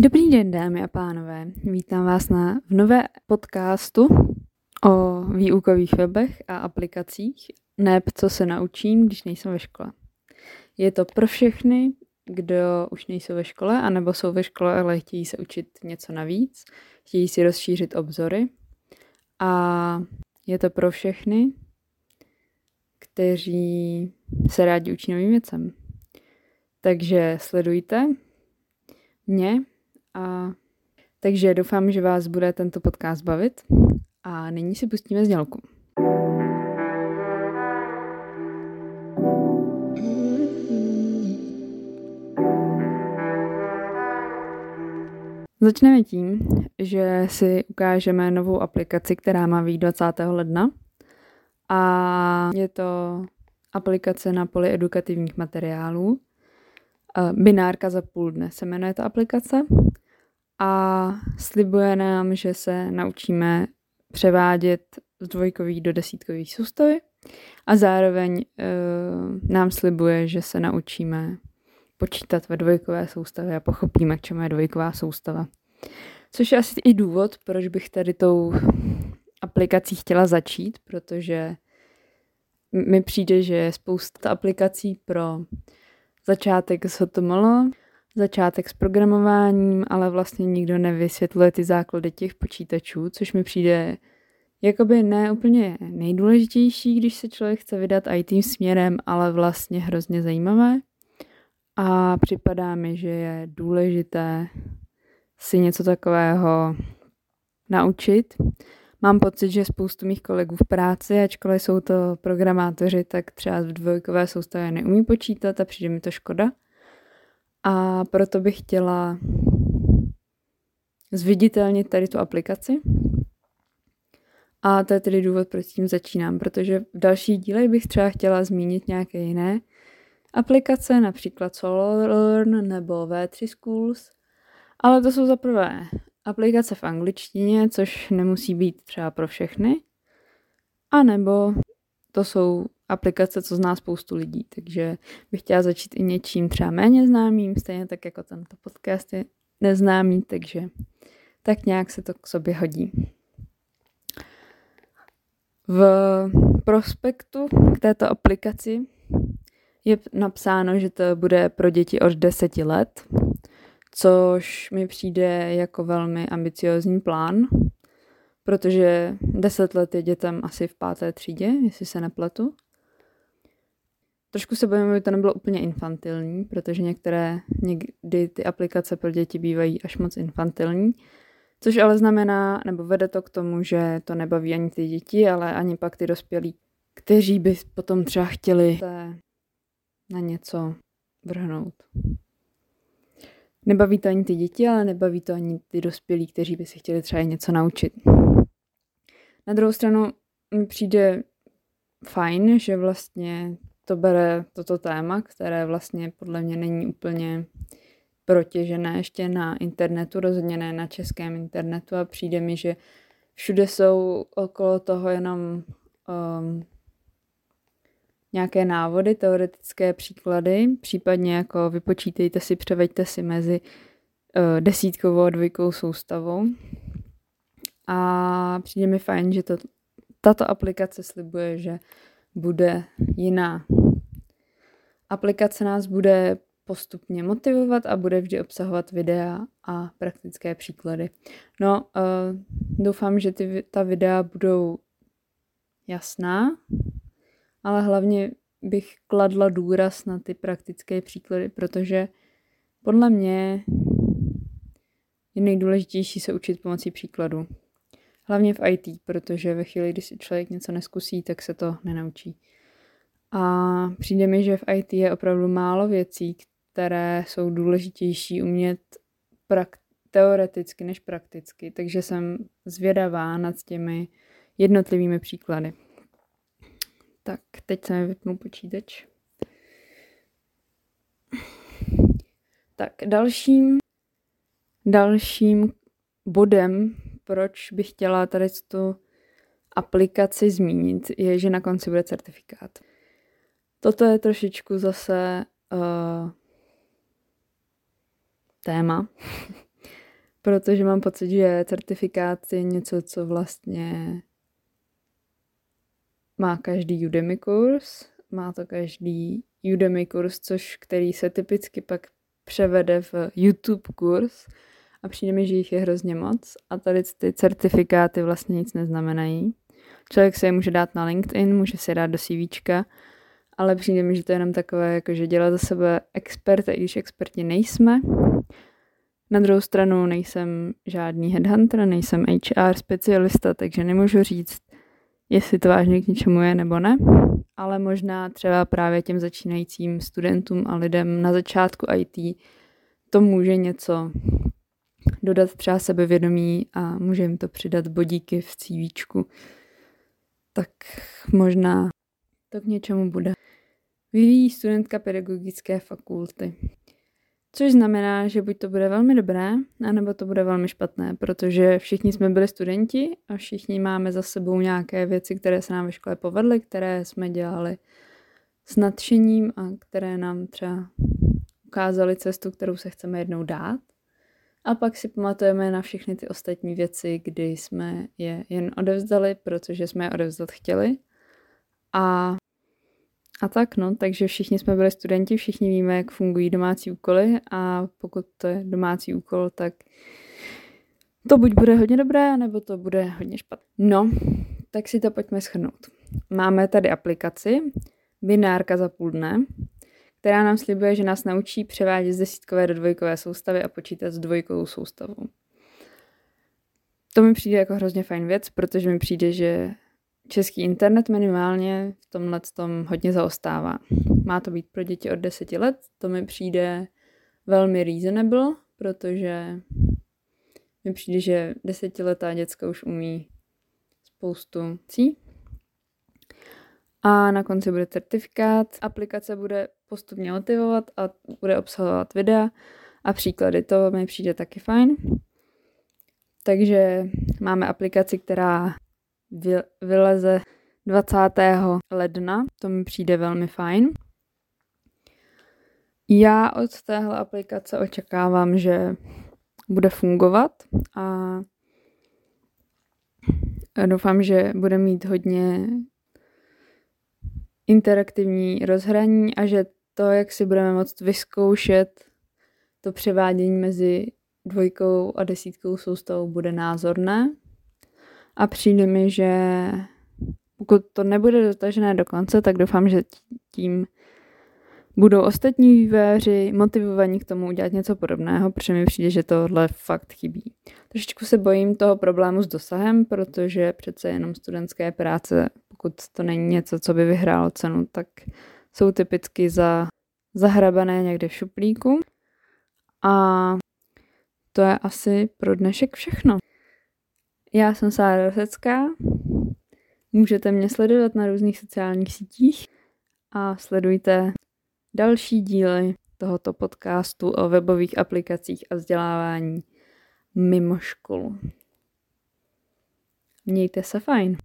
Dobrý den, dámy a pánové. Vítám vás na v nové podcastu o výukových webech a aplikacích, neb co se naučím, když nejsem ve škole. Je to pro všechny, kdo už nejsou ve škole, anebo jsou ve škole, ale chtějí se učit něco navíc, chtějí si rozšířit obzory. A je to pro všechny, kteří se rádi učí novým věcem. Takže sledujte mě a takže doufám, že vás bude tento podcast bavit a nyní si pustíme znělku. Začneme tím, že si ukážeme novou aplikaci, která má výjít 20. ledna. A je to aplikace na poli edukativních materiálů. Binárka za půl dne se jmenuje ta aplikace a slibuje nám, že se naučíme převádět z dvojkových do desítkových soustavy a zároveň uh, nám slibuje, že se naučíme počítat ve dvojkové soustavě a pochopíme, k čemu je dvojková soustava. Což je asi i důvod, proč bych tady tou aplikací chtěla začít, protože mi přijde, že je spousta aplikací pro začátek s HTML, začátek s programováním, ale vlastně nikdo nevysvětluje ty základy těch počítačů, což mi přijde jakoby ne úplně nejdůležitější, když se člověk chce vydat IT směrem, ale vlastně hrozně zajímavé. A připadá mi, že je důležité si něco takového naučit. Mám pocit, že spoustu mých kolegů v práci, ačkoliv jsou to programátoři, tak třeba v dvojkové soustavě neumí počítat a přijde mi to škoda. A proto bych chtěla zviditelnit tady tu aplikaci. A to je tedy důvod, proč tím začínám, protože v dalších dílech bych třeba chtěla zmínit nějaké jiné aplikace, například SolarLearn nebo V3 Schools, ale to jsou za prvé aplikace v angličtině, což nemusí být třeba pro všechny, a nebo to jsou aplikace, co zná spoustu lidí, takže bych chtěla začít i něčím třeba méně známým, stejně tak jako tento podcast je neznámý, takže tak nějak se to k sobě hodí. V prospektu k této aplikaci je napsáno, že to bude pro děti od 10 let, což mi přijde jako velmi ambiciozní plán, protože 10 let je dětem asi v páté třídě, jestli se nepletu. Trošku se bojím, aby to nebylo úplně infantilní, protože některé někdy ty aplikace pro děti bývají až moc infantilní, což ale znamená, nebo vede to k tomu, že to nebaví ani ty děti, ale ani pak ty dospělí, kteří by potom třeba chtěli na něco vrhnout. Nebaví to ani ty děti, ale nebaví to ani ty dospělí, kteří by si chtěli třeba něco naučit. Na druhou stranu mi přijde fajn, že vlastně to bere toto téma, které vlastně podle mě není úplně protěžené ještě na internetu, rozhodně ne na českém internetu a přijde mi, že všude jsou okolo toho jenom um, nějaké návody, teoretické příklady, případně jako vypočítejte si, převeďte si mezi uh, desítkovou a dvojkou soustavou. A přijde mi fajn, že to, tato aplikace slibuje, že bude jiná. Aplikace nás bude postupně motivovat a bude vždy obsahovat videa a praktické příklady. No, uh, doufám, že ty, ta videa budou jasná, ale hlavně bych kladla důraz na ty praktické příklady, protože podle mě je nejdůležitější se učit pomocí příkladu. Hlavně v IT, protože ve chvíli, kdy si člověk něco neskusí, tak se to nenaučí. A přijde mi, že v IT je opravdu málo věcí, které jsou důležitější umět prak- teoreticky než prakticky, takže jsem zvědavá nad těmi jednotlivými příklady. Tak, teď se mi vypnu počítač. Tak, dalším, dalším bodem, proč bych chtěla tady tu aplikaci zmínit, je, že na konci bude certifikát. Toto je trošičku zase uh, téma, protože mám pocit, že certifikát je něco, co vlastně má každý Udemy kurz, má to každý Udemy kurz, což který se typicky pak převede v YouTube kurz a přijde mi, že jich je hrozně moc a tady ty certifikáty vlastně nic neznamenají. Člověk se je může dát na LinkedIn, může se dát do CVčka, ale přijde mi, že to je jenom takové, jako že dělat za sebe experta, i když experti nejsme. Na druhou stranu nejsem žádný headhunter, nejsem HR specialista, takže nemůžu říct, jestli to vážně k něčemu je nebo ne, ale možná třeba právě těm začínajícím studentům a lidem na začátku IT to může něco dodat třeba sebevědomí a může jim to přidat bodíky v CVčku. Tak možná to k něčemu bude. Vyvíjí studentka pedagogické fakulty. Což znamená, že buď to bude velmi dobré, anebo to bude velmi špatné, protože všichni jsme byli studenti a všichni máme za sebou nějaké věci, které se nám ve škole povedly, které jsme dělali s nadšením a které nám třeba ukázaly cestu, kterou se chceme jednou dát. A pak si pamatujeme na všechny ty ostatní věci, kdy jsme je jen odevzdali, protože jsme je odevzdat chtěli. A a tak, no, takže všichni jsme byli studenti, všichni víme, jak fungují domácí úkoly a pokud to je domácí úkol, tak to buď bude hodně dobré, nebo to bude hodně špatné. No, tak si to pojďme schrnout. Máme tady aplikaci Binárka za půl dne, která nám slibuje, že nás naučí převádět z desítkové do dvojkové soustavy a počítat s dvojkovou soustavou. To mi přijde jako hrozně fajn věc, protože mi přijde, že český internet minimálně v tomhle tom hodně zaostává. Má to být pro děti od 10 let, to mi přijde velmi reasonable, protože mi přijde, že desetiletá děcka už umí spoustu cí. A na konci bude certifikát, aplikace bude postupně motivovat a bude obsahovat videa a příklady. To mi přijde taky fajn. Takže máme aplikaci, která vyleze 20. ledna, to mi přijde velmi fajn. Já od téhle aplikace očekávám, že bude fungovat a doufám, že bude mít hodně interaktivní rozhraní a že to, jak si budeme moct vyzkoušet to převádění mezi dvojkou a desítkou soustavou bude názorné. A přijde mi, že pokud to nebude dotažené do konce, tak doufám, že tím budou ostatní vývojáři motivovaní k tomu udělat něco podobného, protože mi přijde, že tohle fakt chybí. Trošičku se bojím toho problému s dosahem, protože přece jenom studentské práce, pokud to není něco, co by vyhrálo cenu, tak jsou typicky za zahrabané někde v šuplíku. A to je asi pro dnešek všechno. Já jsem Sára Rosecká. Můžete mě sledovat na různých sociálních sítích a sledujte další díly tohoto podcastu o webových aplikacích a vzdělávání mimo školu. Mějte se fajn.